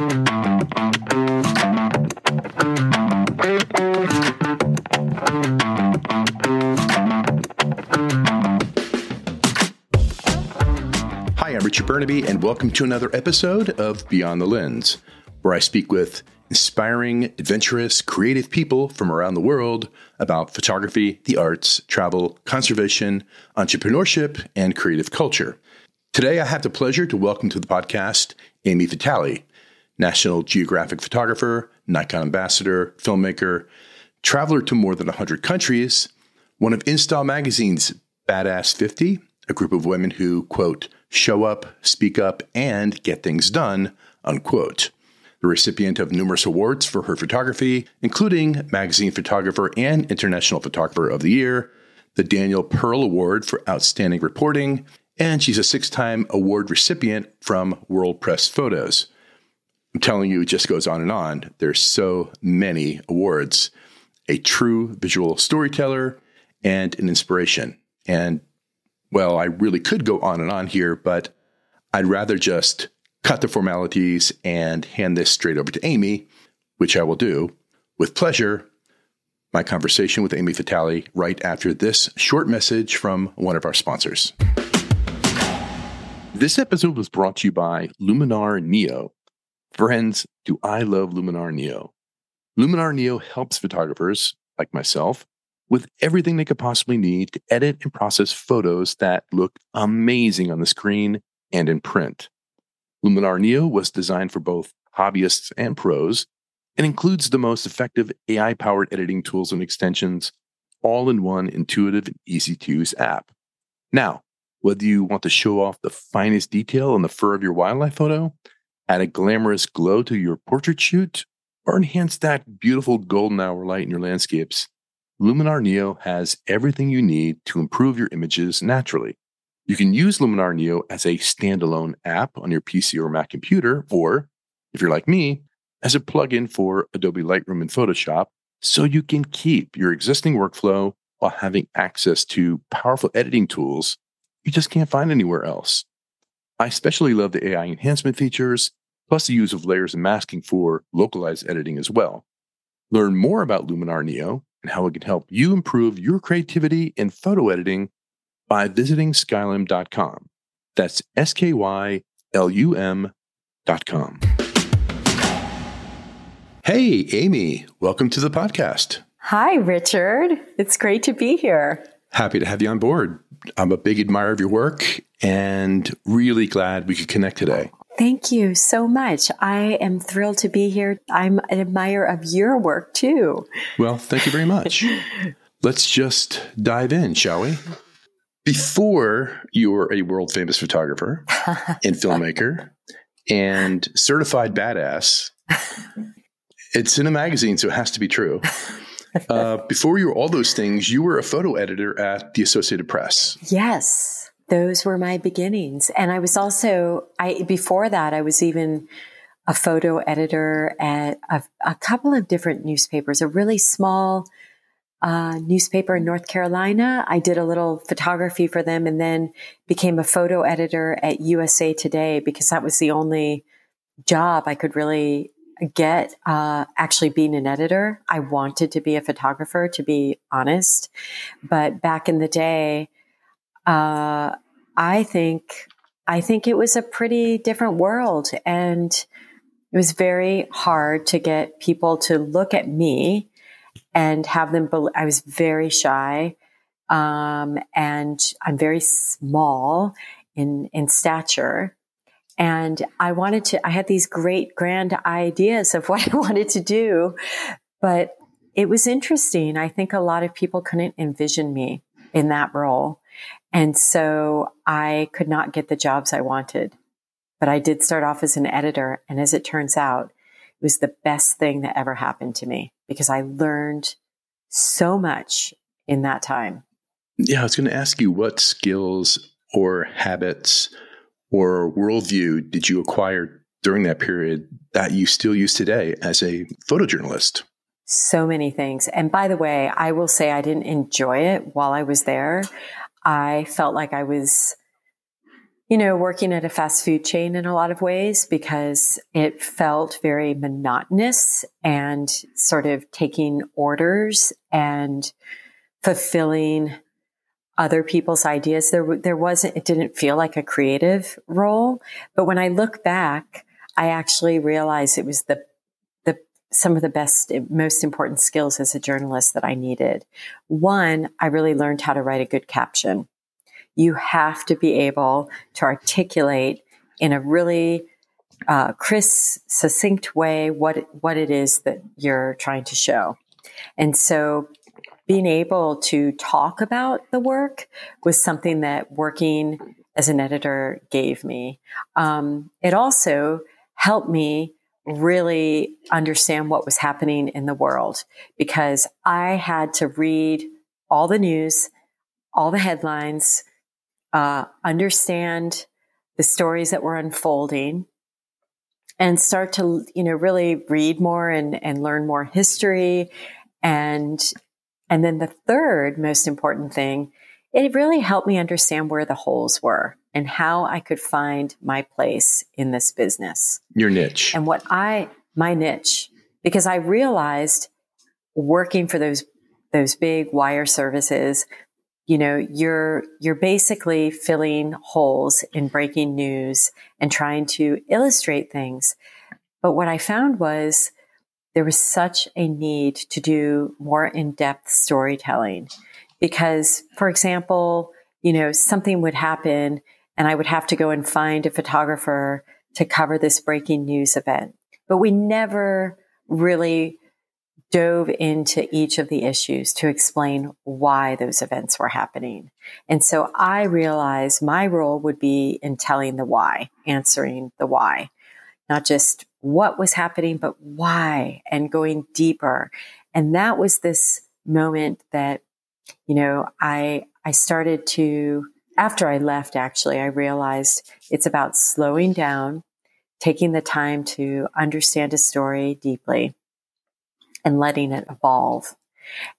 Hi, I'm Richard Bernabe, and welcome to another episode of Beyond the Lens, where I speak with inspiring, adventurous, creative people from around the world about photography, the arts, travel, conservation, entrepreneurship, and creative culture. Today, I have the pleasure to welcome to the podcast Ami Vitale, National Geographic photographer, Nikon ambassador, filmmaker, traveler to more than 100 countries, one of InStyle magazine's Badass 50, a group of women who, quote, show up, speak up, and get things done, unquote the recipient of numerous awards for her photography, including Magazine Photographer and International Photographer of the Year, the Daniel Pearl Award for Outstanding Reporting, and she's a six time award recipient from World Press Photos. I'm telling you, it just goes on and on. There's so many awards. A true visual storyteller and an inspiration. And well, I really could go on and on here, but I'd rather just cut the formalities and hand this straight over to Ami, which I will do with pleasure. My conversation with Ami Vitale right after this short message from one of our sponsors. This episode was brought to you by Luminar Neo. Friends, do I love Luminar Neo? Luminar Neo helps photographers like myself with everything they could possibly need to edit and process photos that look amazing on the screen and in print. Luminar Neo was designed for both hobbyists and pros and includes the most effective AI powered editing tools and extensions, all in one intuitive and easy to use app. Now, whether you want to show off the finest detail on the fur of your wildlife photo, add a glamorous glow to your portrait shoot, or enhance that beautiful golden hour light in your landscapes, Luminar Neo has everything you need to improve your images naturally. You can use Luminar Neo as a standalone app on your PC or Mac computer, or if you're like me, as a plugin for Adobe Lightroom and Photoshop, so you can keep your existing workflow while having access to powerful editing tools you just can't find anywhere else. I especially love the AI enhancement features, plus the use of layers and masking for localized editing as well. Learn more about Luminar Neo and how it can help you improve your creativity in photo editing by visiting skylum.com. That's S K Y L U M.com. Hey, Ami, welcome to the podcast. Hi, Richard. It's great to be here. Happy to have you on board. I'm a big admirer of your work and really glad we could connect today. Thank you so much. I am thrilled to be here. I'm an admirer of your work too. Well, thank you very much. Let's just dive in, shall we? before you were a world famous photographer and filmmaker and certified badass, it's in a magazine, so it has to be true. Uh, before you were all those things, you were a photo editor at the Associated Press. Yes, those were my beginnings, and I was also I before that I was even a photo editor at a, a couple of different newspapers. A really small uh, newspaper in North Carolina. I did a little photography for them and then became a photo editor at USA Today because that was the only job I could really get uh, actually being an editor. I wanted to be a photographer, to be honest. But back in the day, uh, I think I think it was a pretty different world, and it was very hard to get people to look at me and have them. Be- I was very shy, um, and I'm very small in in stature. And I wanted to. I had these great grand ideas of what I wanted to do, but it was interesting. I think a lot of people couldn't envision me in that role. And so I could not get the jobs I wanted. But I did start off as an editor. And as it turns out, it was the best thing that ever happened to me because I learned so much in that time. Yeah, I was going to ask you what skills or habits or worldview did you acquire during that period that you still use today as a photojournalist? So many things. And by the way, I will say I didn't enjoy it while I was there. I felt like I was you know, working at a fast food chain in a lot of ways because it felt very monotonous and sort of taking orders and fulfilling other people's ideas. There, there wasn't, it didn't feel like a creative role. But when I look back, I actually realized it was the, the, some of the best, most important skills as a journalist that I needed. One, I really learned how to write a good caption you have to be able to articulate in a really uh, crisp, succinct way what what it is that you're trying to show. And so, being able to talk about the work was something that working as an editor gave me. Um, it also helped me really understand what was happening in the world because I had to read all the news, all the headlines, uh, understand the stories that were unfolding and start to you know really read more and, and learn more history. And and then the third most important thing it really helped me understand where the holes were and how i could find my place in this business your niche and what i my niche because i realized working for those those big wire services you know, you're, you're basically filling holes in breaking news and trying to illustrate things. But what I found was there was such a need to do more in-depth storytelling because, for example, you know, something would happen and I would have to go and find a photographer to cover this breaking news event. But we never really dove into each of the issues to explain why those events were happening. And so I realized my role would be in telling the why, answering the why, not just what was happening, but why and going deeper. And that was this moment that, you know, I, I started to, after I left, actually, I realized it's about slowing down, taking the time to understand a story deeply and letting it evolve.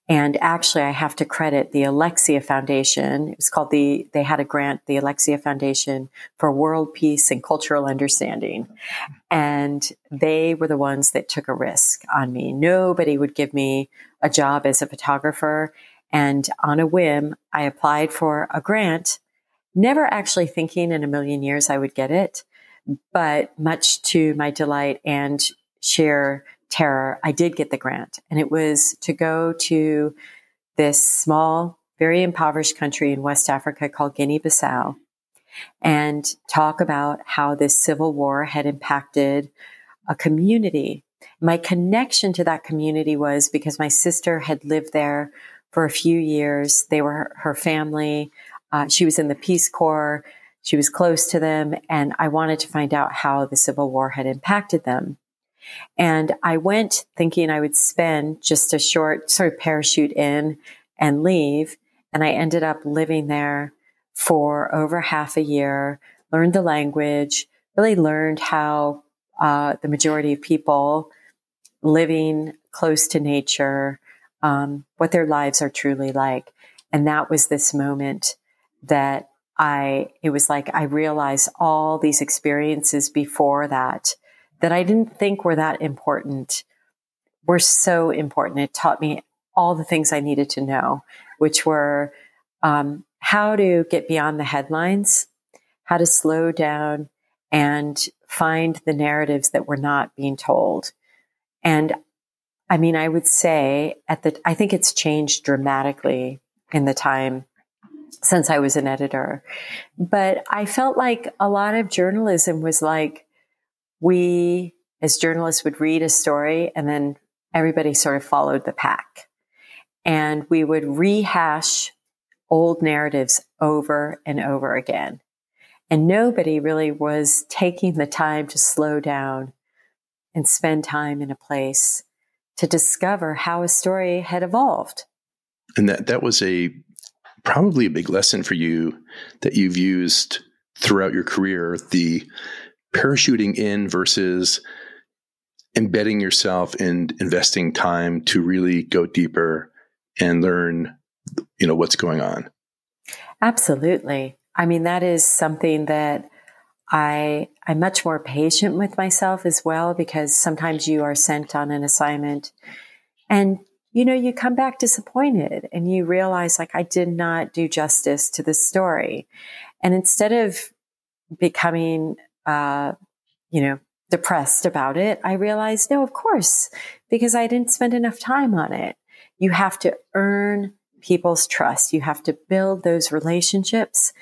And actually, I have to credit the Alexia Foundation. It was called the, they had a grant, the Alexia Foundation for World Peace and Cultural Understanding. And they were the ones that took a risk on me. Nobody would give me a job as a photographer. And on a whim, I applied for a grant, never actually thinking in a million years I would get it. But much to my delight and sheer terror, I did get the grant. And it was to go to this small, very impoverished country in West Africa called Guinea Bissau and talk about how this civil war had impacted a community. My connection to that community was because my sister had lived there for a few years. They were her family. Uh, she was in the Peace Corps. She was close to them. And I wanted to find out how the Civil War had impacted them. And I went thinking I would spend just a short sort of parachute in and leave. And I ended up living there for over half a year, learned the language, really learned how uh, the majority of people living close to nature, um, what their lives are truly like. And that was this moment that I, it was like I realized all these experiences before that that I didn't think were that important were so important. It taught me all the things I needed to know, which were um, how to get beyond the headlines, how to slow down and find the narratives that were not being told. And I mean, I would say at the, I think it's changed dramatically in the time since I was an editor. But I felt like a lot of journalism was like, we as journalists would read a story and then everybody sort of followed the pack. And we would rehash old narratives over and over again. And nobody really was taking the time to slow down and spend time in a place to discover how a story had evolved. And that, that was a probably a big lesson for you that you've used throughout your career the parachuting in versus embedding yourself and investing time to really go deeper and learn you know what's going on. Absolutely. I mean, that is something that I, I'm much more patient with myself as well because sometimes you are sent on an assignment and you know, you come back disappointed and you realize like I did not do justice to the story. And instead of becoming, uh, you know, depressed about it, I realized, no, of course, because I didn't spend enough time on it. You have to earn people's trust. You have to build those relationships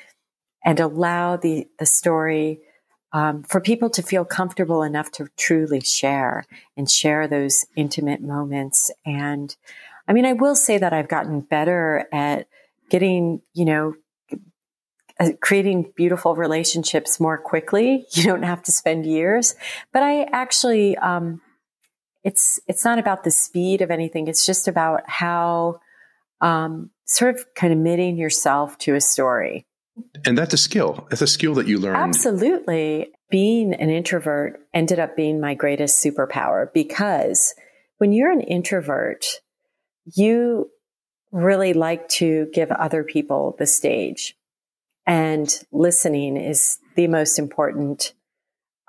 and allow the, the story um, for people to feel comfortable enough to truly share and share those intimate moments. And I mean, I will say that I've gotten better at getting, you know, uh, creating beautiful relationships more quickly. You don't have to spend years, but I actually, um, it's, it's not about the speed of anything. It's just about how, um, sort of committing yourself to a story. And that's a skill. It's a skill that you learn. Absolutely. Being an introvert ended up being my greatest superpower because when you're an introvert, you really like to give other people the stage. And listening is the most important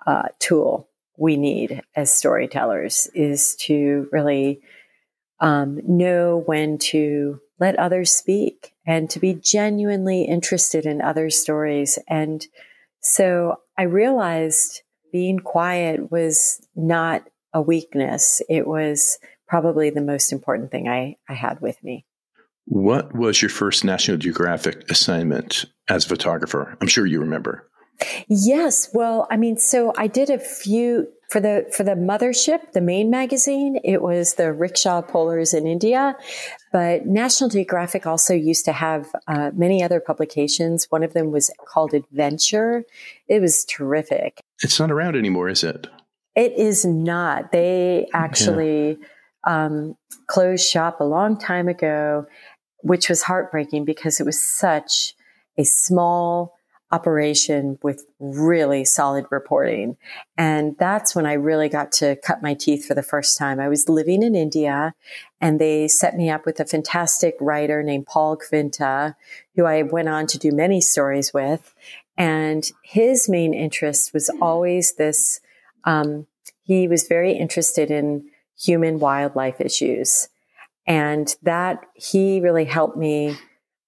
uh, tool we need as storytellers is to really um, know when to let others speak and to be genuinely interested in other stories. And so I realized being quiet was not a weakness. It was probably the most important thing I, I had with me. What was your first National Geographic assignment as a photographer? I'm sure you remember. Yes. Well, I mean, so I did a few for the for the mothership, the main magazine. It was the rickshaw pullers in India, but National Geographic also used to have uh, many other publications. One of them was called Adventure. It was terrific. It's not around anymore, is it? It is not. They actually yeah. um, closed shop a long time ago which was heartbreaking because it was such a small operation with really solid reporting. And that's when I really got to cut my teeth for the first time. I was living in India and they set me up with a fantastic writer named Paul Quinta, who I went on to do many stories with. And his main interest was always this, um, he was very interested in human wildlife issues. And that he really helped me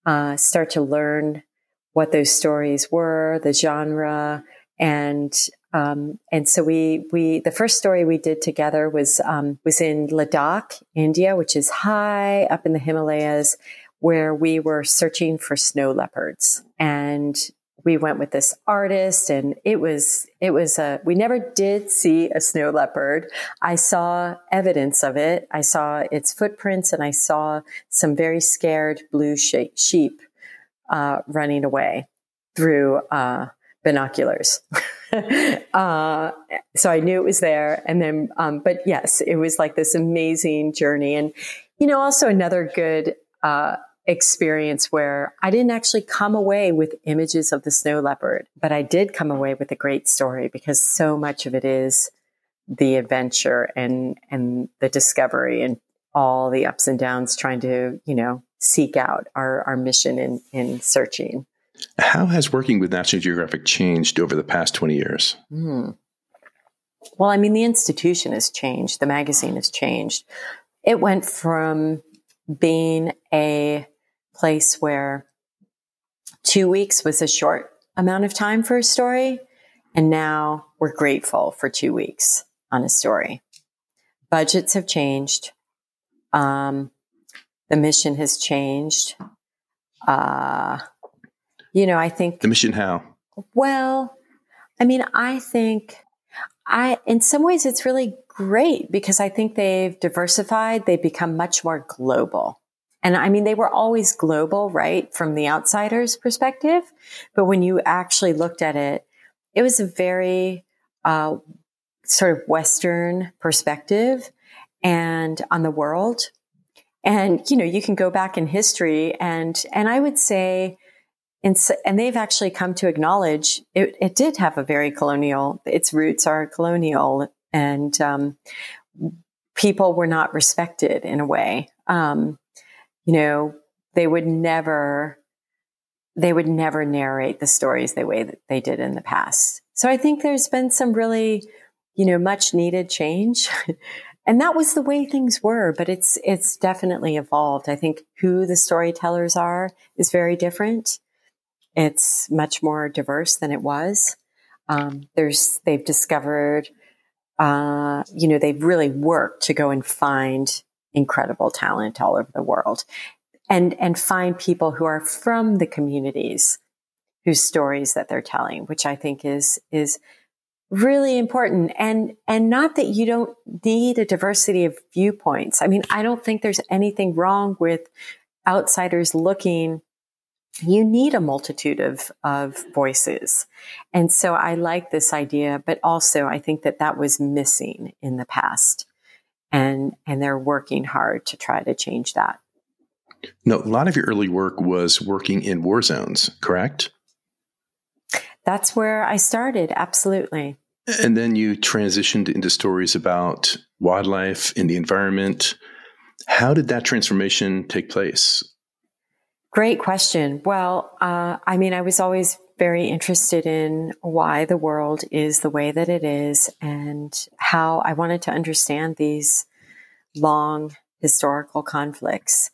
uh, start to learn what those stories were, the genre, and um, and so we we the first story we did together was um, was in Ladakh, India, which is high up in the Himalayas, where we were searching for snow leopards. And we went with this artist and it was it was a we never did see a snow leopard i saw evidence of it i saw its footprints and i saw some very scared blue sheep uh, running away through uh, binoculars. Uh, so i knew it was there. And then um, but yes it was like this amazing journey. And you know also another good uh, experience where I didn't actually come away with images of the snow leopard, but I did come away with a great story because so much of it is the adventure and and the discovery and all the ups and downs trying to, you know, seek out our, our mission in, in searching. How has working with National Geographic changed over the past 20 years? Hmm. Well, I mean, the institution has changed. The magazine has changed. It went from being a place where two weeks was a short amount of time for a story. And now we're grateful for two weeks on a story. Budgets have changed. Um, the mission has changed. Uh, you know, I think the mission how? Well, I mean, I think I, in some ways, it's really great because I think they've diversified. They've become much more global. And I mean, they were always global, right? From the outsider's perspective. But when you actually looked at it, it was a very, uh, sort of Western perspective and on the world. And, you know, you can go back in history and, and I would say, and, and they've actually come to acknowledge it, it did have a very colonial, its roots are colonial and, um, people were not respected in a way. Um, you know, they would never they would never narrate the stories the way that they did in the past. So I think there's been some really, you know, much needed change. and that was the way things were, but it's, it's definitely evolved. I think who the storytellers are is very different. It's much more diverse than it was. Um, there's, they've discovered, uh, you know, they've really worked to go and find incredible talent all over the world and, and find people who are from the communities whose stories that they're telling, which I think is, is really important. And, and not that you don't need a diversity of viewpoints. I mean, I don't think there's anything wrong with outsiders looking you need a multitude of, of voices. And so I like this idea, but also I think that that was missing in the past. And, and they're working hard to try to change that. No, a lot of your early work was working in war zones, correct? That's where I started, absolutely. And then you transitioned into stories about wildlife and the environment. How did that transformation take place? Great question. Well, uh, I mean, I was always very interested in why the world is the way that it is and how I wanted to understand these long historical conflicts.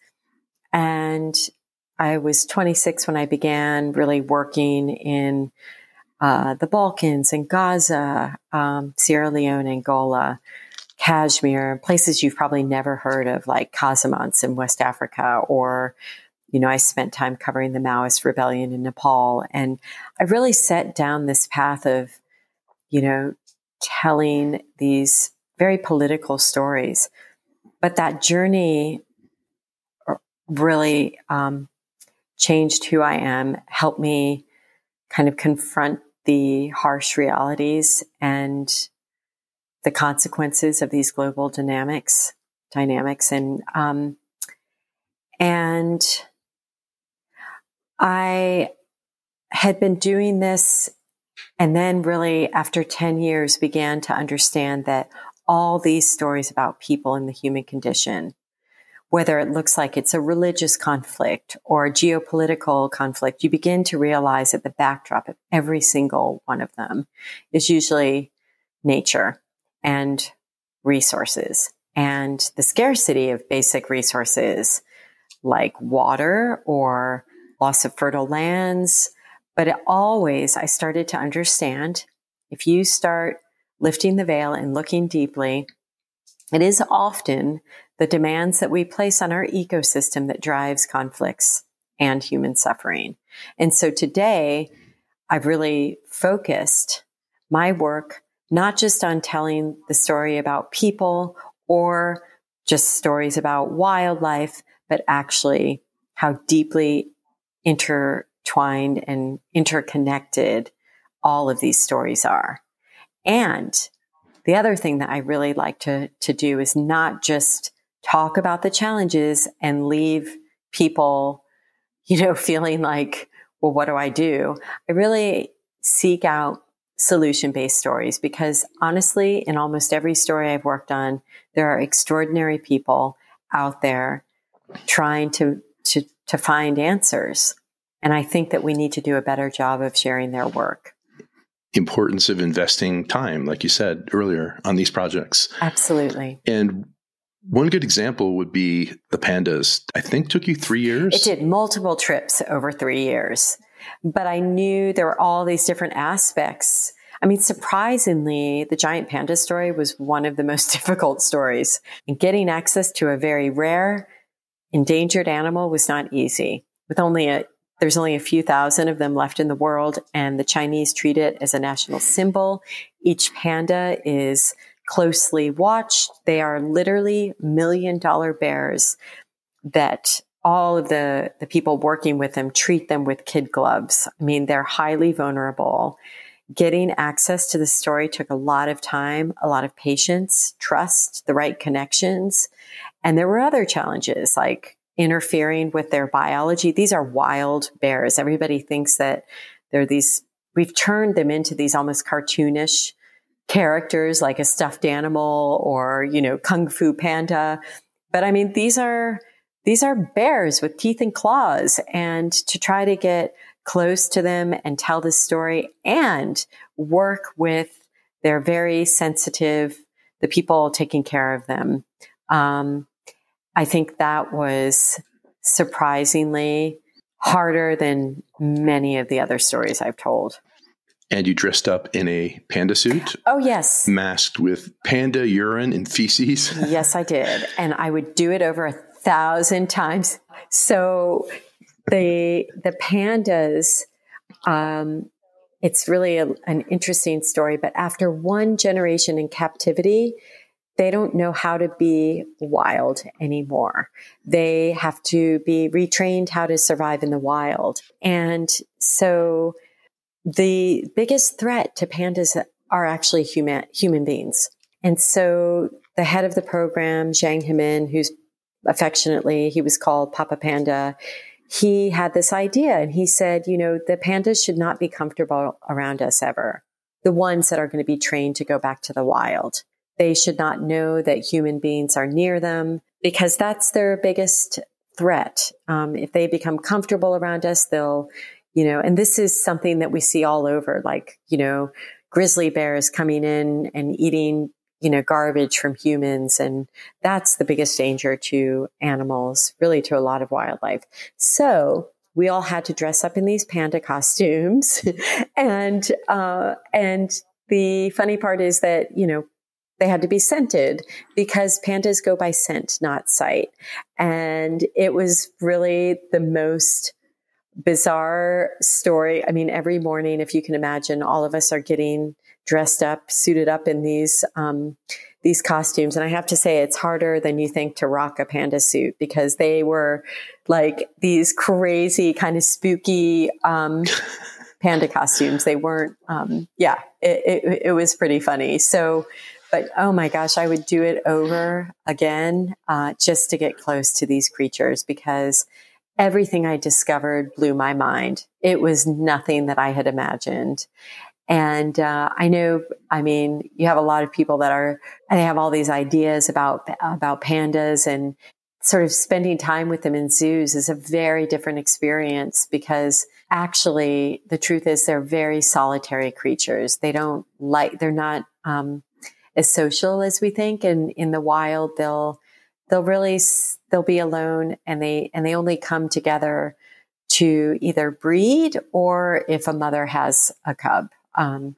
And I was 26 when I began really working in uh, the Balkans and Gaza, um, Sierra Leone, Angola, Kashmir, places you've probably never heard of, like Casamance in West Africa or you know, I spent time covering the Maoist rebellion in Nepal. And I really set down this path of, you know, telling these very political stories. But that journey really um, changed who I am, helped me kind of confront the harsh realities and the consequences of these global dynamics, dynamics, and um, and I had been doing this and then really after 10 years began to understand that all these stories about people and the human condition, whether it looks like it's a religious conflict or a geopolitical conflict, you begin to realize that the backdrop of every single one of them is usually nature and resources and the scarcity of basic resources like water or loss of fertile lands. But always, I started to understand if you start lifting the veil and looking deeply, it is often the demands that we place on our ecosystem that drives conflicts and human suffering. And so today, I've really focused my work not just on telling the story about people or just stories about wildlife, but actually how deeply intertwined and interconnected all of these stories are. And the other thing that I really like to, to do is not just talk about the challenges and leave people, you know, feeling like, well, what do I do? I really seek out solution based stories because honestly, in almost every story I've worked on, there are extraordinary people out there trying to, to, to find answers. And I think that we need to do a better job of sharing their work. Importance of investing time, like you said earlier, on these projects. Absolutely. And one good example would be the pandas. I think took you three years. It did multiple trips over three years. But I knew there were all these different aspects. I mean, surprisingly, the giant panda story was one of the most difficult stories. And getting access to a very rare, endangered animal was not easy. With only a there's only a few thousand of them left in the world, and the Chinese treat it as a national symbol. Each panda is closely watched. They are literally million dollar bears that all of the, the people working with them treat them with kid gloves. I mean, they're highly vulnerable. Getting access to the story took a lot of time, a lot of patience, trust, the right connections. And there were other challenges like interfering with their biology. These are wild bears. Everybody thinks that they're these, we've turned them into these almost cartoonish characters like a stuffed animal or, you know, Kung Fu Panda. But I mean, these are, these are bears with teeth and claws. And to try to get close to them and tell the story and work with their very sensitive, the people taking care of them. Um, I think that was surprisingly harder than many of the other stories I've told. And you dressed up in a panda suit? Oh, yes. Masked with panda urine and feces? yes, I did. And I would do it over a thousand times. So the, the pandas, um, it's really a, an interesting story, but after one generation in captivity, they don't know how to be wild anymore. They have to be retrained how to survive in the wild. And so the biggest threat to pandas are actually human, human beings. And so the head of the program, Zhang Hemin, who's affectionately, he was called Papa Panda, he had this idea and he said, you know, the pandas should not be comfortable around us ever. The ones that are going to be trained to go back to the wild. They should not know that human beings are near them because that's their biggest threat. Um, if they become comfortable around us, they'll, you know, and this is something that we see all over, like, you know, grizzly bears coming in and eating, you know, garbage from humans. And that's the biggest danger to animals, really to a lot of wildlife. So we all had to dress up in these panda costumes. and, uh, and the funny part is that, you know, they had to be scented because pandas go by scent, not sight. And it was really the most bizarre story. I mean, every morning, if you can imagine, all of us are getting dressed up, suited up in these, um, these costumes. And I have to say, it's harder than you think to rock a panda suit because they were like these crazy kind of spooky, um, panda costumes. They weren't, um, yeah, it, it, it was pretty funny. So, but oh my gosh, I would do it over again uh, just to get close to these creatures because everything I discovered blew my mind. It was nothing that I had imagined. And uh, I know, I mean, you have a lot of people that are, they have all these ideas about about pandas, and sort of spending time with them in zoos is a very different experience because actually, the truth is, they're very solitary creatures. They don't like, they're not um, as social as we think. And in the wild, they'll, they'll really, they'll be alone and they, and they only come together to either breed or if a mother has a cub. Um,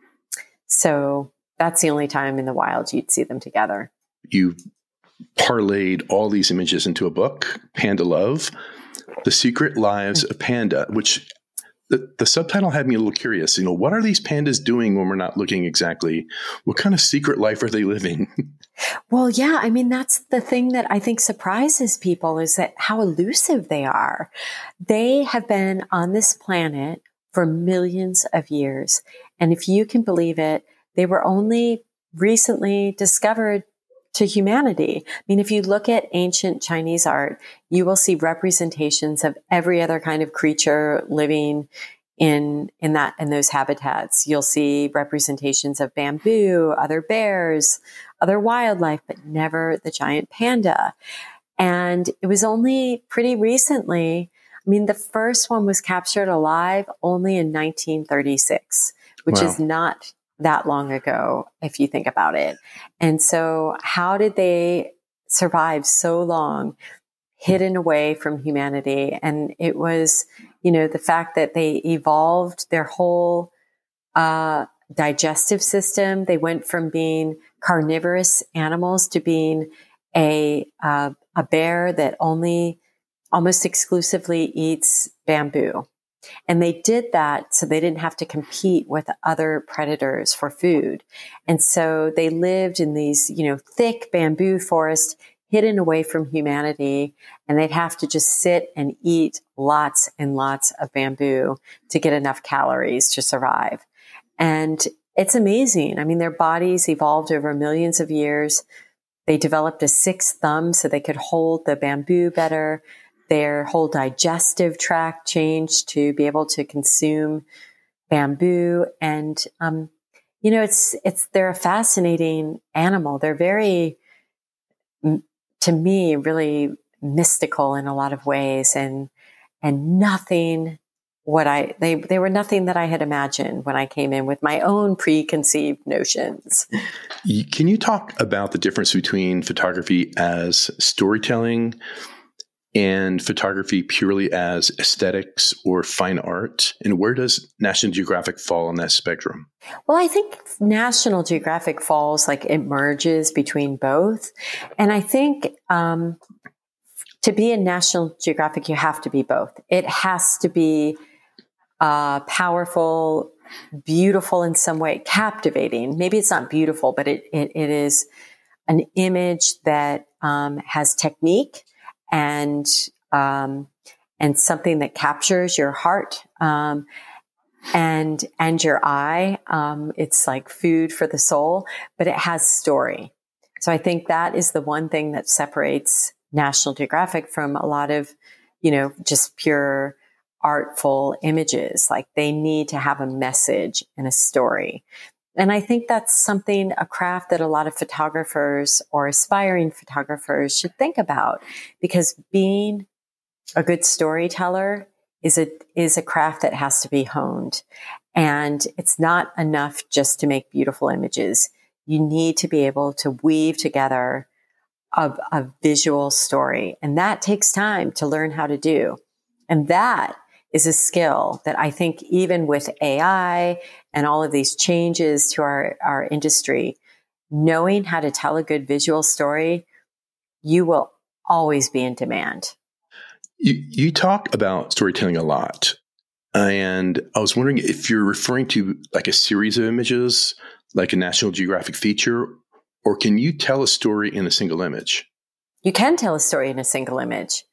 so that's the only time in the wild you'd see them together. You parlayed all these images into a book, Panda Love, The Secret Lives of Panda, which the, the subtitle had me a little curious. You know, what are these pandas doing when we're not looking exactly? What kind of secret life are they living? Well, yeah, I mean, that's the thing that I think surprises people is that how elusive they are. They have been on this planet for millions of years. And if you can believe it, they were only recently discovered to humanity. I mean, if you look at ancient Chinese art, you will see representations of every other kind of creature living in, in that, in those habitats. You'll see representations of bamboo, other bears, other wildlife, but never the giant panda. And it was only pretty recently. I mean, the first one was captured alive only in 1936, which wow. is not that long ago, if you think about it. And so, how did they survive so long hidden away from humanity? And it was, you know, the fact that they evolved their whole uh, digestive system. They went from being carnivorous animals to being a uh, a bear that only almost exclusively eats bamboo. And they did that so they didn't have to compete with other predators for food. And so they lived in these, you know, thick bamboo forests hidden away from humanity. And they'd have to just sit and eat lots and lots of bamboo to get enough calories to survive. And it's amazing. I mean, their bodies evolved over millions of years. They developed a sixth thumb so they could hold the bamboo better their whole digestive tract changed to be able to consume bamboo. And, um, you know, it's, it's, they're a fascinating animal. They're very, to me, really mystical in a lot of ways and, and nothing what I they they were nothing that I had imagined when I came in with my own preconceived notions. Can you talk about the difference between photography as storytelling and photography purely as aesthetics or fine art? And where does National Geographic fall on that spectrum? Well, I think National Geographic falls like it merges between both. And I think um, to be in National Geographic, you have to be both. It has to be uh, powerful, beautiful in some way, captivating. Maybe it's not beautiful, but it, it, it is an image that um, has technique and um, and something that captures your heart um, and and your eye. Um, it's like food for the soul, but it has story. So I think that is the one thing that separates National Geographic from a lot of, you know, just pure artful images. Like they need to have a message and a story. And I think that's something, a craft that a lot of photographers or aspiring photographers should think about because being a good storyteller is a, is a craft that has to be honed. And it's not enough just to make beautiful images. You need to be able to weave together a, a visual story. And that takes time to learn how to do. And that is a skill that I think even with AI and all of these changes to our, our industry, knowing how to tell a good visual story, you will always be in demand. You, you talk about storytelling a lot. And I was wondering if you're referring to like a series of images, like a National Geographic feature, or can you tell a story in a single image? You can tell a story in a single image.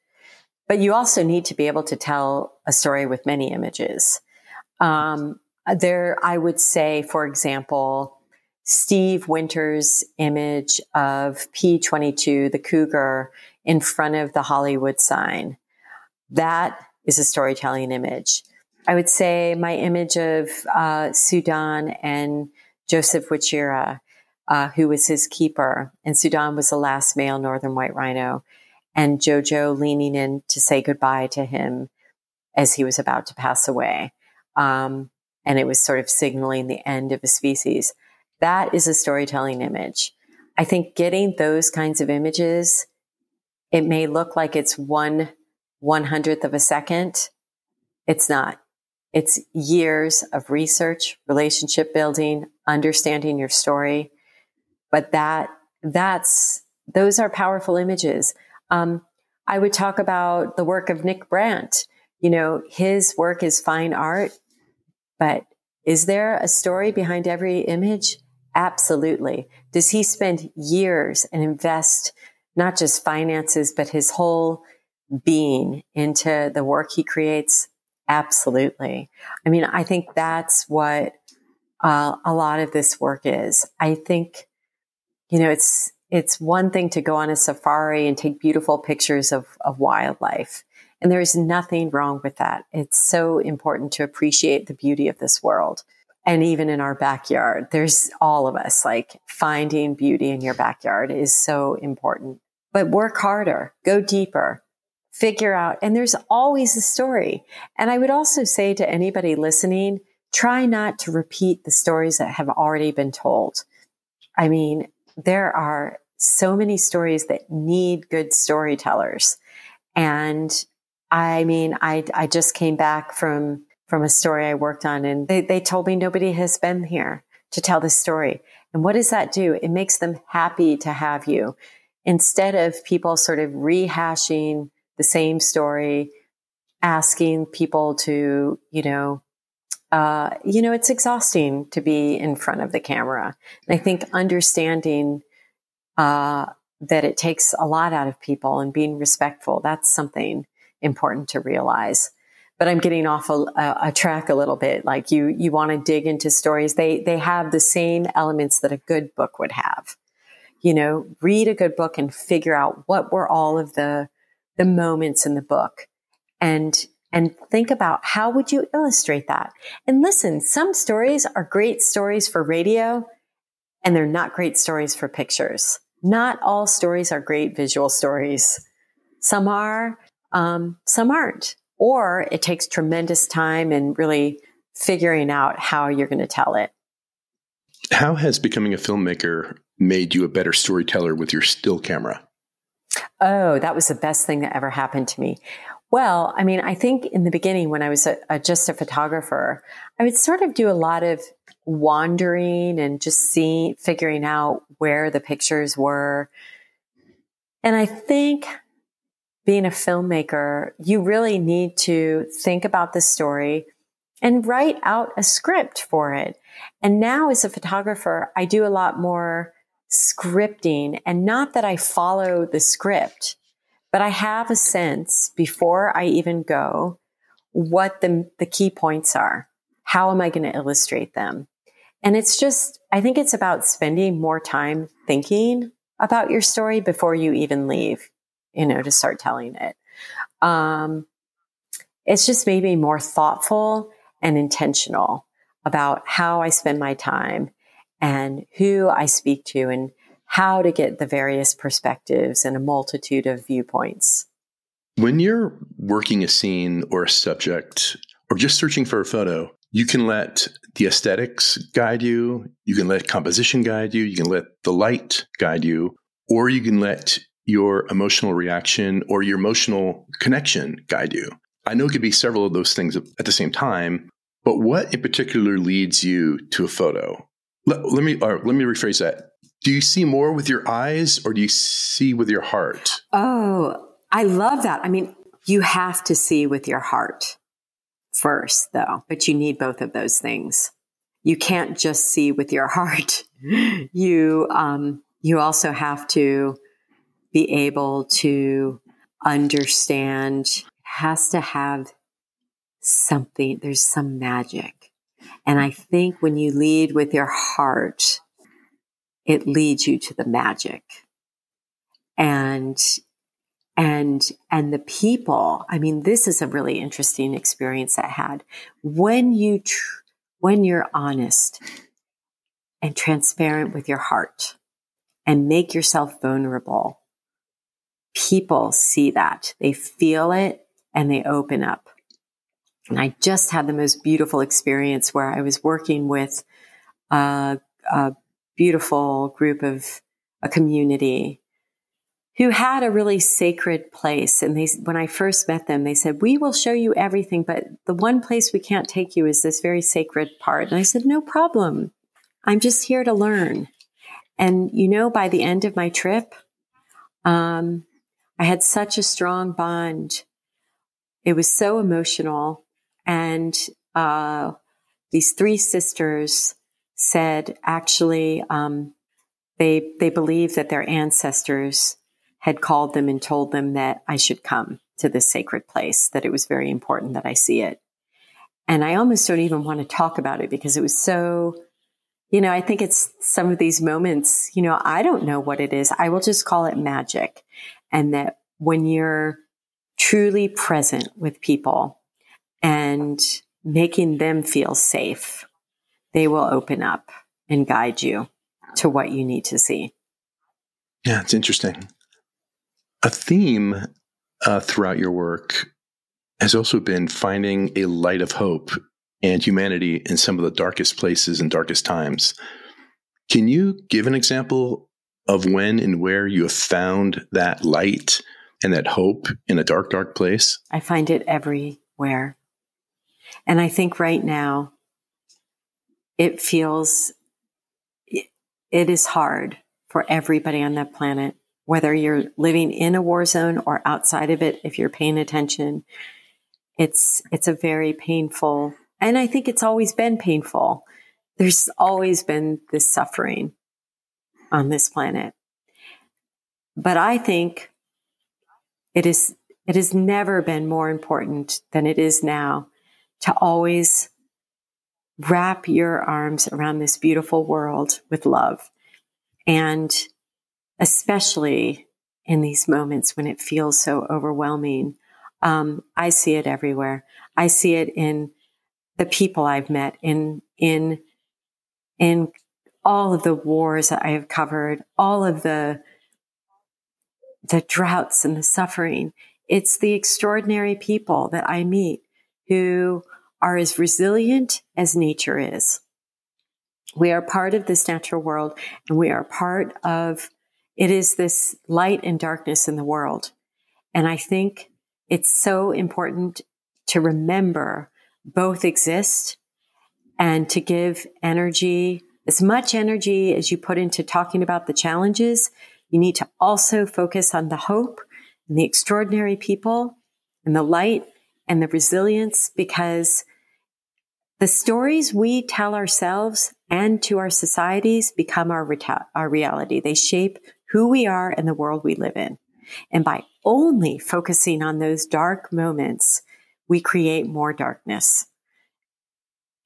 But you also need to be able to tell a story with many images. Um, there, I would say, for example, Steve Winter's image of P22, the cougar, in front of the Hollywood sign. That is a storytelling image. I would say my image of uh, Sudan and Joseph Wachira, uh, who was his keeper, and Sudan was the last male northern white rhino and Jojo leaning in to say goodbye to him as he was about to pass away. Um, and it was sort of signaling the end of a species. That is a storytelling image. I think getting those kinds of images, it may look like it's one one hundredth of a second. It's not. It's years of research, relationship building, understanding your story. But that, that's, those are powerful images. Um, I would talk about the work of Nick Brandt. You know, his work is fine art, but is there a story behind every image? Absolutely. Does he spend years and invest not just finances, but his whole being into the work he creates? Absolutely. I mean, I think that's what uh, a lot of this work is. I think, you know, it's it's one thing to go on a safari and take beautiful pictures of, of wildlife. And there's nothing wrong with that. It's so important to appreciate the beauty of this world. And even in our backyard, there's all of us like finding beauty in your backyard is so important. But work harder, go deeper, figure out, and there's always a story. And I would also say to anybody listening, try not to repeat the stories that have already been told. I mean, there are so many stories that need good storytellers. And I mean, I, I just came back from, from a story I worked on and they, they told me nobody has been here to tell this story. And what does that do? It makes them happy to have you instead of people sort of rehashing the same story, asking people to, you know, uh, you know, it's exhausting to be in front of the camera. And I think understanding uh, that it takes a lot out of people and being respectful, that's something important to realize. But I'm getting off a, a track a little bit. Like you, you want to dig into stories. They, they have the same elements that a good book would have. You know, read a good book and figure out what were all of the, the moments in the book and and think about how would you illustrate that? And listen, some stories are great stories for radio and they're not great stories for pictures. Not all stories are great visual stories. Some are, um, some aren't. or it takes tremendous time and really figuring out how you're going to tell it. How has becoming a filmmaker made you a better storyteller with your still camera? Oh, that was the best thing that ever happened to me. Well, I mean, I think in the beginning when I was a, a, just a photographer, I would sort of do a lot of wandering and just seeing, figuring out where the pictures were. And I think being a filmmaker, you really need to think about the story and write out a script for it. And now as a photographer, I do a lot more scripting and not that I follow the script, but I have a sense before I even go what the, the key points are. How am I going to illustrate them? And it's just, I think it's about spending more time thinking about your story before you even leave, you know, to start telling it. Um, it's just made me more thoughtful and intentional about how I spend my time and who I speak to and how to get the various perspectives and a multitude of viewpoints. When you're working a scene or a subject or just searching for a photo, you can let the aesthetics guide you, you can let composition guide you, you can let the light guide you, or you can let your emotional reaction or your emotional connection guide you. I know it could be several of those things at the same time, but what in particular leads you to a photo? Let, let me let me rephrase that. Do you see more with your eyes or do you see with your heart? Oh, I love that. I mean, you have to see with your heart first, though, but you need both of those things. You can't just see with your heart. you um, you also have to be able to understand. Has to have something. There's some magic, and I think when you lead with your heart, it leads you to the magic. And and and the people i mean this is a really interesting experience i had when you tr- when you're honest and transparent with your heart and make yourself vulnerable people see that they feel it and they open up and i just had the most beautiful experience where i was working with a, a beautiful group of a community who had a really sacred place. And they, when I first met them, they said, we will show you everything, but the one place we can't take you is this very sacred part. And I said, no problem. I'm just here to learn. And you know, by the end of my trip, um, I had such a strong bond. It was so emotional. And, uh, these three sisters said actually um, they they believe that their ancestors had called them and told them that I should come to this sacred place, that it was very important that I see it. And I almost don't even want to talk about it because it was so, you know, I think it's some of these moments, you know, I don't know what it is. I will just call it magic. And that when you're truly present with people and making them feel safe, they will open up and guide you to what you need to see. Yeah, it's interesting. A theme uh, throughout your work has also been finding a light of hope and humanity in some of the darkest places and darkest times. Can you give an example of when and where you have found that light and that hope in a dark, dark place? I find it everywhere. And I think right now, it feels it is hard for everybody on that planet, whether you're living in a war zone or outside of it, if you're paying attention. It's, it's a very painful, and I think it's always been painful. There's always been this suffering on this planet. But I think it is, it has never been more important than it is now to always wrap your arms around this beautiful world with love. And especially in these moments when it feels so overwhelming, um, I see it everywhere. I see it in the people I've met, in in in all of the wars that I have covered, all of the the droughts and the suffering. It's the extraordinary people that I meet who are as resilient as nature is. We are part of this natural world and we are part of it is this light and darkness in the world. And I think it's so important to remember both exist and to give energy, as much energy as you put into talking about the challenges. You need to also focus on the hope and the extraordinary people and the light and the resilience because the stories we tell ourselves and to our societies become our, reta- our reality. They shape who we are and the world we live in. And by only focusing on those dark moments, we create more darkness.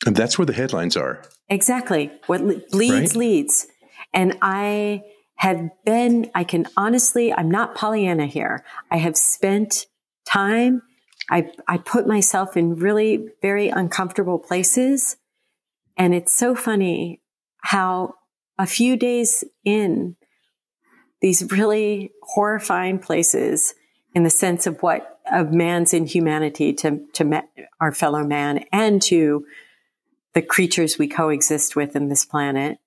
And that's where the headlines are. Exactly. What leads, right? leads. And I have been, I can honestly, I'm not Pollyanna here. I have spent time, I, I put myself in really very uncomfortable places. And it's so funny how a few days in these really horrifying places in the sense of what of man's inhumanity to to our fellow man and to the creatures we coexist with in this planet.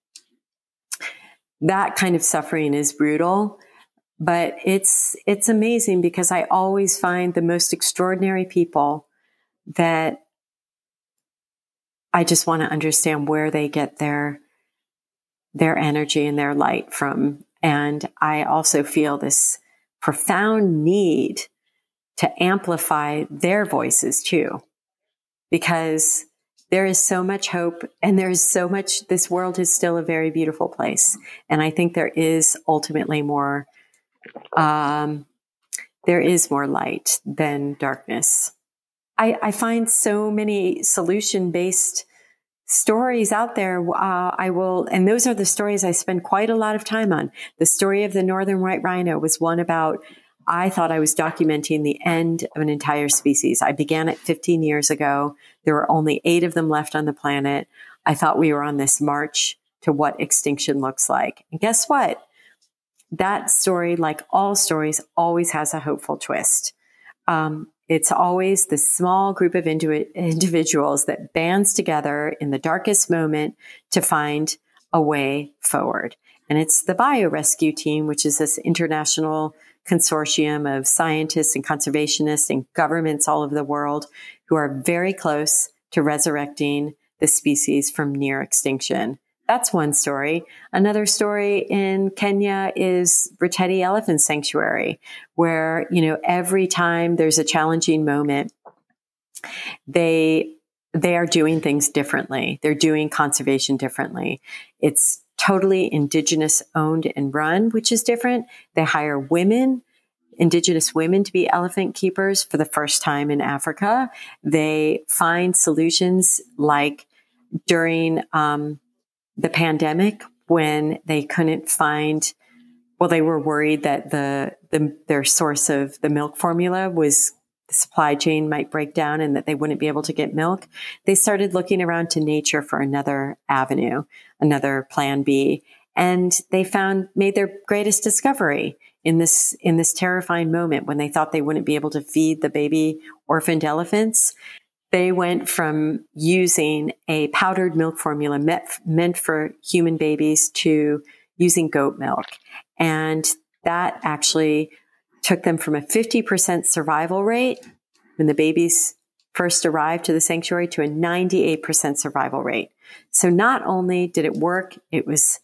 That kind of suffering is brutal, but it's it's amazing because I always find the most extraordinary people that I just want to understand where they get their their energy and their light from and I also feel this profound need to amplify their voices too, because there is so much hope and there's so much, this world is still a very beautiful place. And I think there is ultimately more, um, there is more light than darkness. I, I find so many solution based stories out there. Uh, I will, and those are the stories I spend quite a lot of time on. The story of the northern white rhino was one about, I thought I was documenting the end of an entire species. I began it 15 years ago. There were only eight of them left on the planet. I thought we were on this march to what extinction looks like. And guess what? That story, like all stories, always has a hopeful twist. Um, it's always the small group of individuals that bands together in the darkest moment to find a way forward. And it's the biorescue team, which is this international consortium of scientists and conservationists and governments all over the world who are very close to resurrecting the species from near extinction. That's one story. Another story in Kenya is Reteti Elephant Sanctuary, where, you know, every time there's a challenging moment, they, they are doing things differently. They're doing conservation differently. It's totally indigenous owned and run, which is different. They hire women indigenous women to be elephant keepers for the first time in Africa. They find solutions like during um, the pandemic when they couldn't find well they were worried that the, the their source of the milk formula was supply chain might break down and that they wouldn't be able to get milk they started looking around to nature for another avenue another plan b and they found made their greatest discovery in this in this terrifying moment when they thought they wouldn't be able to feed the baby orphaned elephants they went from using a powdered milk formula meant, for human babies to using goat milk. And that actually took them from a 50% survival rate when the babies first arrived to the sanctuary to a 98% survival rate. So not only did it work, it was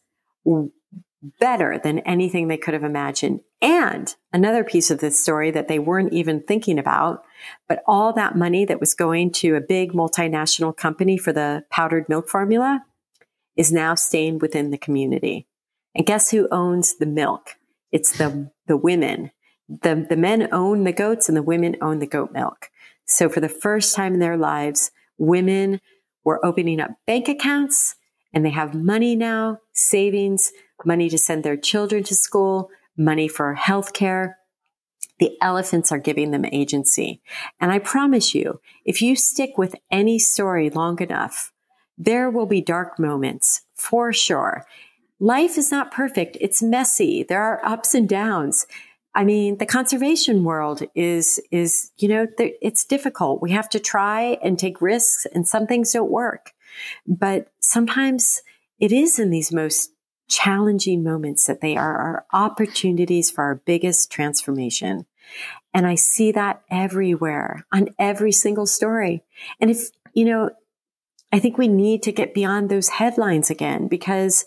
better than anything they could have imagined. And another piece of this story that they weren't even thinking about, but all that money that was going to a big multinational company for the powdered milk formula is now staying within the community. And guess who owns the milk? It's the, the women. The, the men own the goats and the women own the goat milk. So for the first time in their lives, women were opening up bank accounts and they have money now, savings, money to send their children to school, money for health care. The elephants are giving them agency. And I promise you, if you stick with any story long enough, there will be dark moments for sure. Life is not perfect. It's messy. There are ups and downs. I mean, the conservation world is, is, you know, it's difficult. We have to try and take risks and some things don't work. But sometimes it is in these most challenging moments that they are our opportunities for our biggest transformation. And I see that everywhere on every single story. And if, you know, I think we need to get beyond those headlines again because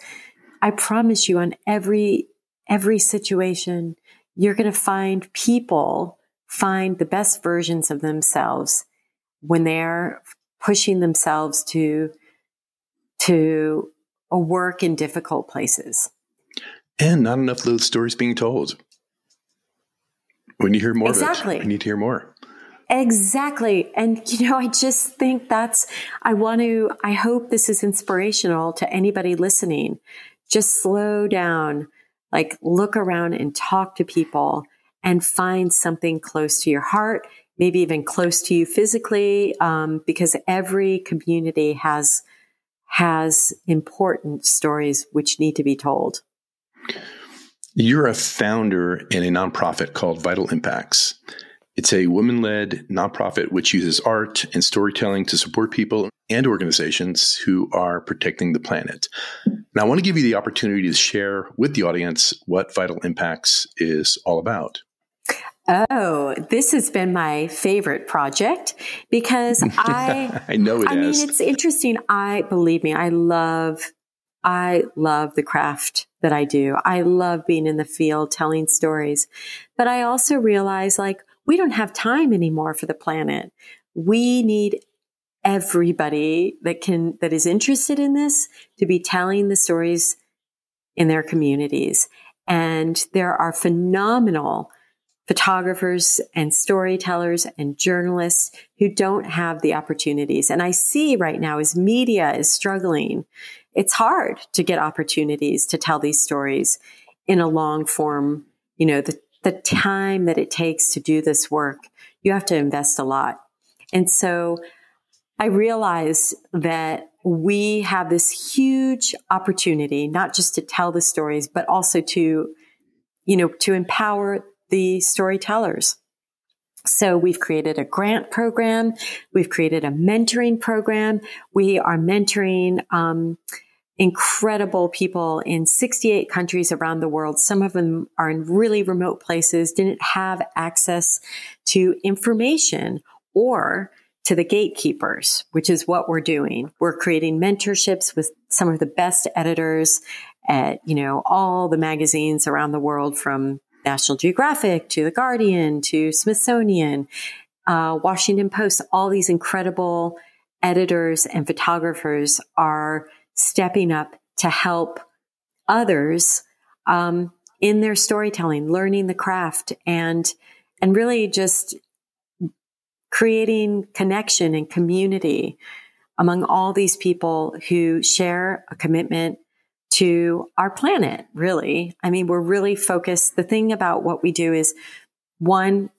I promise you on every, every situation, you're going to find people find the best versions of themselves when they're pushing themselves to, to a work in difficult places. And not enough of those stories being told. We need to hear more exactly. We need to hear more. Exactly. And, you know, I just think that's, I want to, I hope this is inspirational to anybody listening. Just slow down, like look around and talk to people and find something close to your heart, maybe even close to you physically, um, because every community has, has important stories which need to be told. You're a founder in a nonprofit called Vital Impacts. It's a women led nonprofit which uses art and storytelling to support people and organizations who are protecting the planet. Now, I want to give you the opportunity to share with the audience what Vital Impacts is all about. Oh, this has been my favorite project because I I know it I has. mean, it's interesting. I believe me, I love I love the craft that I do. I love being in the field telling stories. But I also realize like we don't have time anymore for the planet. We need everybody that can, that is interested in this to be telling the stories in their communities. And there are phenomenal photographers and storytellers and journalists who don't have the opportunities. And I see right now as media is struggling it's hard to get opportunities to tell these stories in a long form. You know, the, the time that it takes to do this work, you have to invest a lot. And so I realize that we have this huge opportunity, not just to tell the stories, but also to, you know, to empower the storytellers. So we've created a grant program. We've created a mentoring program. We are mentoring, um, incredible people in 68 countries around the world. Some of them are in really remote places, didn't have access to information or to the gatekeepers, which is what we're doing. We're creating mentorships with some of the best editors at, you know, all the magazines around the world from National Geographic to The Guardian to Smithsonian, uh, Washington Post, all these incredible editors and photographers are stepping up to help others um, in their storytelling, learning the craft, and and really just creating connection and community among all these people who share a commitment to our planet. Really, I mean, we're really focused. The thing about what we do is one,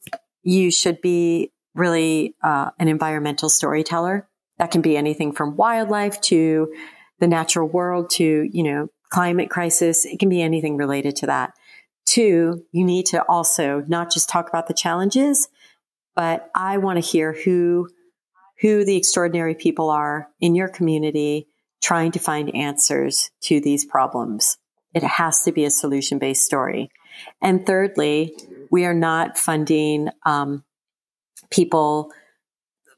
you should be really uh, an environmental storyteller. That can be anything from wildlife to the natural world to, you know, climate crisis. It can be anything related to that. Two, you need to also not just talk about the challenges, but I want to hear who, who the extraordinary people are in your community trying to find answers to these problems. It has to be a solution based story. And thirdly, we are not funding um, people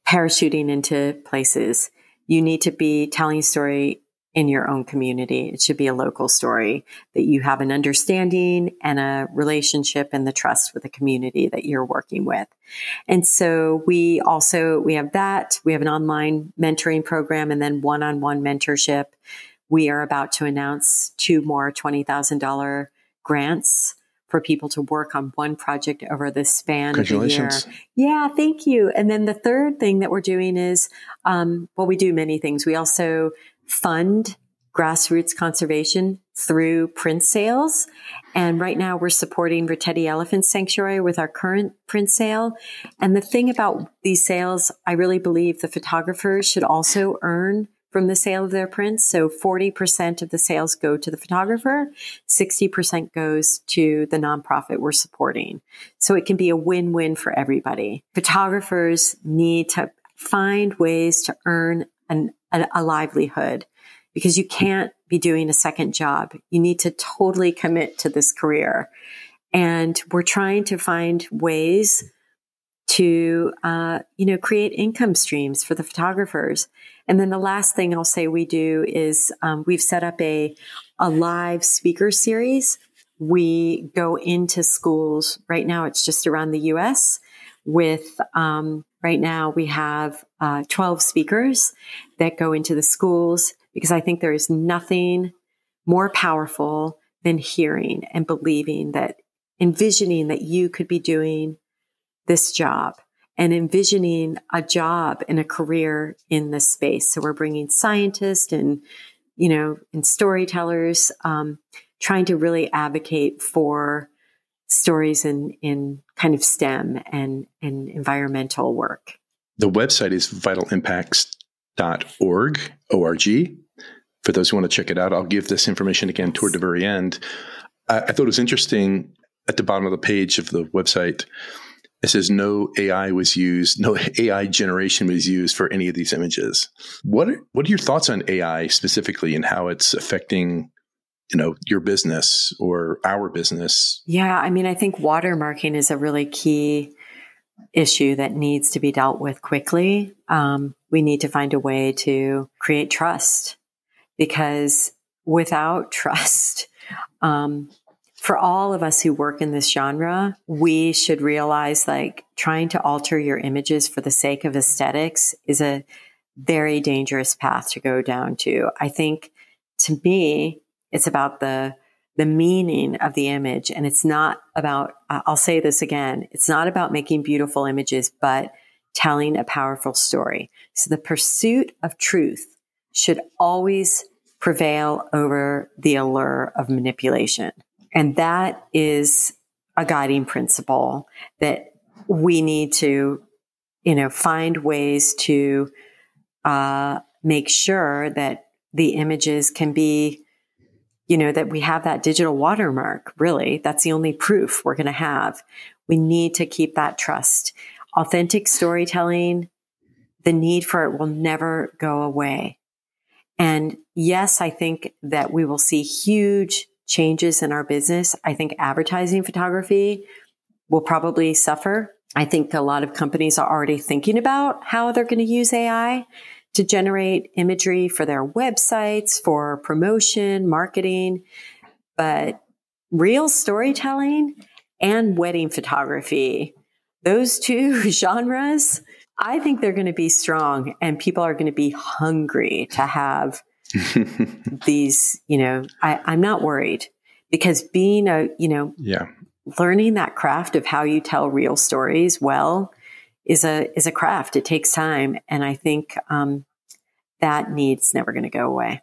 parachuting into places. You need to be telling a story in your own community. It should be a local story that you have an understanding and a relationship and the trust with the community that you're working with. And so we also, we have that. We have an online mentoring program and then one-on-one mentorship. We are about to announce two more $20,000 grants for people to work on one project over the span of the year. Yeah, thank you. And then the third thing that we're doing is, um, well, we do many things. We also fund grassroots conservation through print sales. And right now we're supporting Reteti Elephant Sanctuary with our current print sale. And the thing about these sales, I really believe the photographers should also earn from the sale of their prints. So 40% of the sales go to the photographer, 60% goes to the nonprofit we're supporting. So it can be a win-win for everybody. Photographers need to find ways to earn an, a, a livelihood because you can't be doing a second job. You need to totally commit to this career. And we're trying to find ways to, uh, you know, create income streams for the photographers. And then the last thing I'll say we do is um, we've set up a, a live speaker series. We go into schools right now. It's just around the U.S. with um, right now we have uh, 12 speakers that go into the schools because I think there is nothing more powerful than hearing and believing that envisioning that you could be doing this job and envisioning a job and a career in this space. So we're bringing scientists and, you know, and storytellers, um, trying to really advocate for stories in, in kind of STEM and, and environmental work. The website is vitalimpacts.org, O-R-G. For those who want to check it out, I'll give this information again toward the very end. I, I thought it was interesting at the bottom of the page of the website it says no AI was used, no AI generation was used for any of these images. What are, what are your thoughts on AI specifically and how it's affecting you know your business or our business? Yeah, I mean, I think watermarking is a really key issue that needs to be dealt with quickly. Um, we need to find a way to create trust because without trust, um, for all of us who work in this genre, we should realize like trying to alter your images for the sake of aesthetics is a very dangerous path to go down to. I think to me, it's about the the meaning of the image and it's not about I'll say this again, it's not about making beautiful images but telling a powerful story. So the pursuit of truth should always prevail over the allure of manipulation. And that is a guiding principle that we need to, you know, find ways to uh, make sure that the images can be, you know, that we have that digital watermark. Really, that's the only proof we're going to have. We need to keep that trust. Authentic storytelling, the need for it will never go away. And yes, I think that we will see huge changes in our business, I think advertising photography will probably suffer. I think a lot of companies are already thinking about how they're going to use AI to generate imagery for their websites, for promotion, marketing. But real storytelling and wedding photography, those two genres, I think they're going to be strong and people are going to be hungry to have these, you know, I, I'm not worried because being a, you know, yeah, learning that craft of how you tell real stories well is a is a craft. It takes time, and I think um, that needs never going to go away.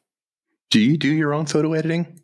Do you do your own photo editing?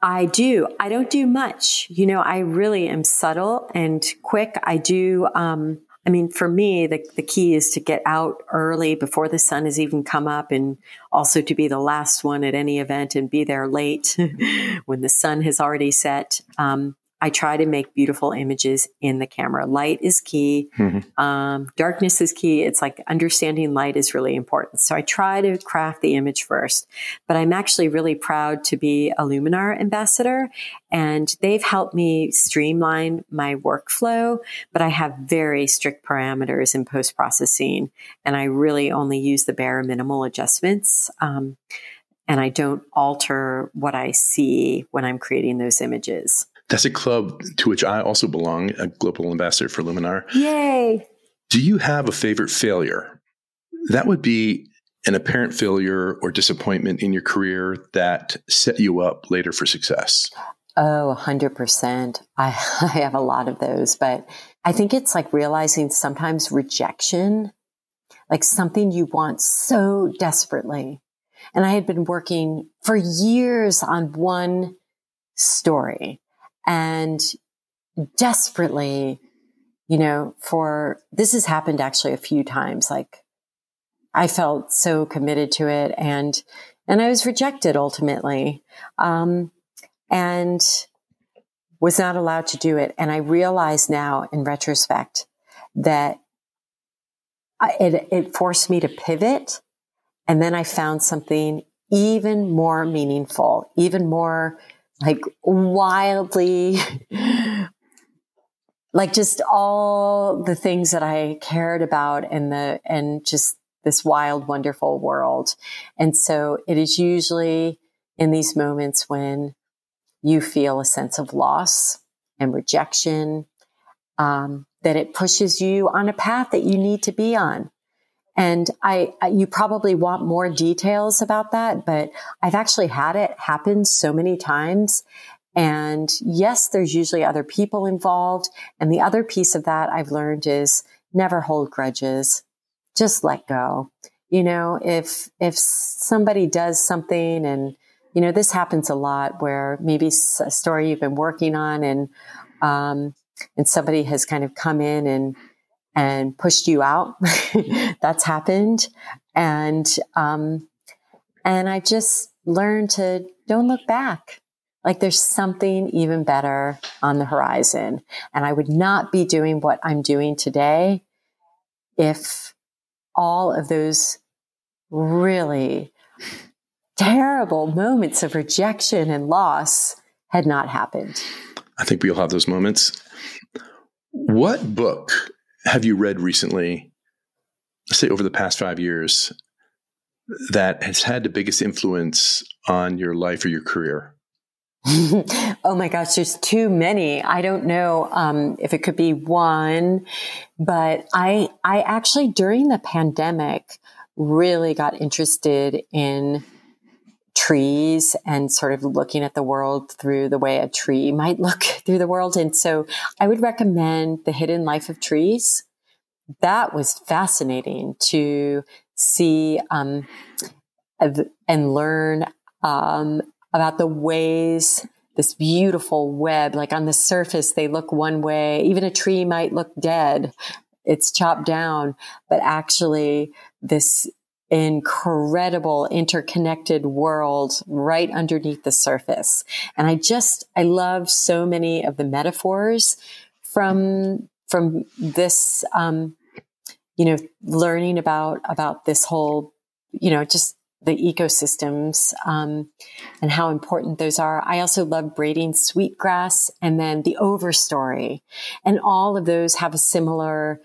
I do. I don't do much. You know, I really am subtle and quick. I do. Um, I mean, for me, the, the key is to get out early before the sun has even come up and also to be the last one at any event and be there late when the sun has already set. Um, I try to make beautiful images in the camera. Light is key. Mm-hmm. Um, darkness is key. It's like understanding light is really important. So I try to craft the image first, but I'm actually really proud to be a Luminar ambassador and they've helped me streamline my workflow, but I have very strict parameters in post processing and I really only use the bare minimal adjustments. Um, and I don't alter what I see when I'm creating those images. That's a club to which I also belong, a global ambassador for Luminar. Yay! Do you have a favorite failure? That would be an apparent failure or disappointment in your career that set you up later for success. Oh, 100%. I, I have a lot of those, but I think it's like realizing sometimes rejection, like something you want so desperately. And I had been working for years on one story and desperately, you know, for this has happened actually a few times. Like I felt so committed to it and, and I was rejected ultimately. Um, and was not allowed to do it. And I realize now in retrospect that it, it forced me to pivot. And then I found something even more meaningful, even more like wildly, like just all the things that I cared about and the, and just this wild, wonderful world. And so it is usually in these moments when you feel a sense of loss and rejection, um, that it pushes you on a path that you need to be on. And I, I, you probably want more details about that, but I've actually had it happen so many times. And yes, there's usually other people involved. And the other piece of that I've learned is never hold grudges. Just let go. You know, if, if somebody does something and, you know, this happens a lot where maybe a story you've been working on and, um, and somebody has kind of come in and and pushed you out. That's happened. And, um, and I just learned to don't look back. Like there's something even better on the horizon. And I would not be doing what I'm doing today if all of those really terrible moments of rejection and loss had not happened. I think we all have those moments. What book have you read recently, say over the past five years, that has had the biggest influence on your life or your career? oh my gosh, there's too many. I don't know um, if it could be one, but I I actually during the pandemic really got interested in trees and sort of looking at the world through the way a tree might look through the world. And so I would recommend The Hidden Life of Trees. That was fascinating to see um, and learn um, about the ways this beautiful web, like on the surface, they look one way. Even a tree might look dead. It's chopped down, but actually this incredible interconnected world right underneath the surface. And I just, I love so many of the metaphors from, from this, um, you know, learning about, about this whole, you know, just the ecosystems um, and how important those are. I also love braiding sweetgrass and then the overstory. And all of those have a similar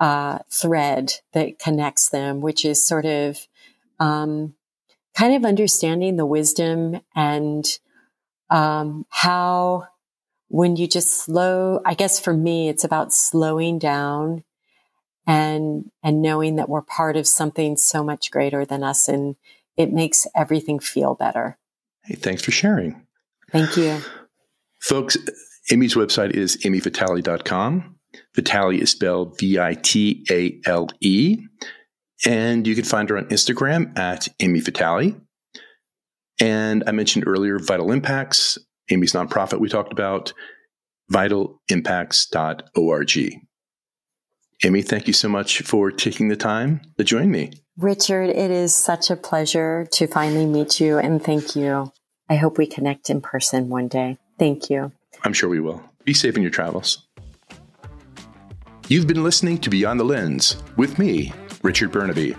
uh, thread that connects them, which is sort of um, kind of understanding the wisdom and um, how when you just slow, I guess for me, it's about slowing down and and knowing that we're part of something so much greater than us, and it makes everything feel better. Hey, thanks for sharing. Thank you. Folks, Ami's website is amivitale.com. Vitale is spelled V I T A L E. And you can find her on Instagram at Ami Vitale. And I mentioned earlier Vital Impacts, Ami's nonprofit we talked about, vitalimpacts.org. Ami, thank you so much for taking the time to join me. Richard, it is such a pleasure to finally meet you and thank you. I hope we connect in person one day. Thank you. I'm sure we will. Be safe in your travels. You've been listening to Beyond the Lens with me, Richard Bernabe.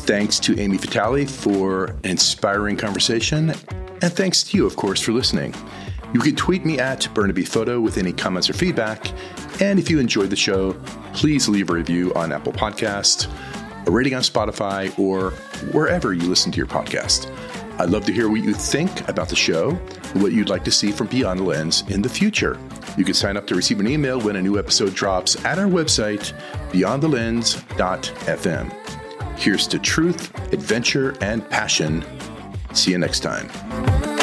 Thanks to Ami Vitale for inspiring conversation, and thanks to you, of course, for listening. You can tweet me at Bernabe Photo with any comments or feedback. And if you enjoyed the show, please leave a review on Apple Podcasts, a rating on Spotify, or wherever you listen to your podcast. I'd love to hear what you think about the show and what you'd like to see from Beyond the Lens in the future. You can sign up to receive an email when a new episode drops at our website, beyondthelens.fm. Here's to truth, adventure, and passion. See you next time.